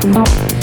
Thank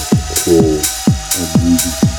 Soul, and Music.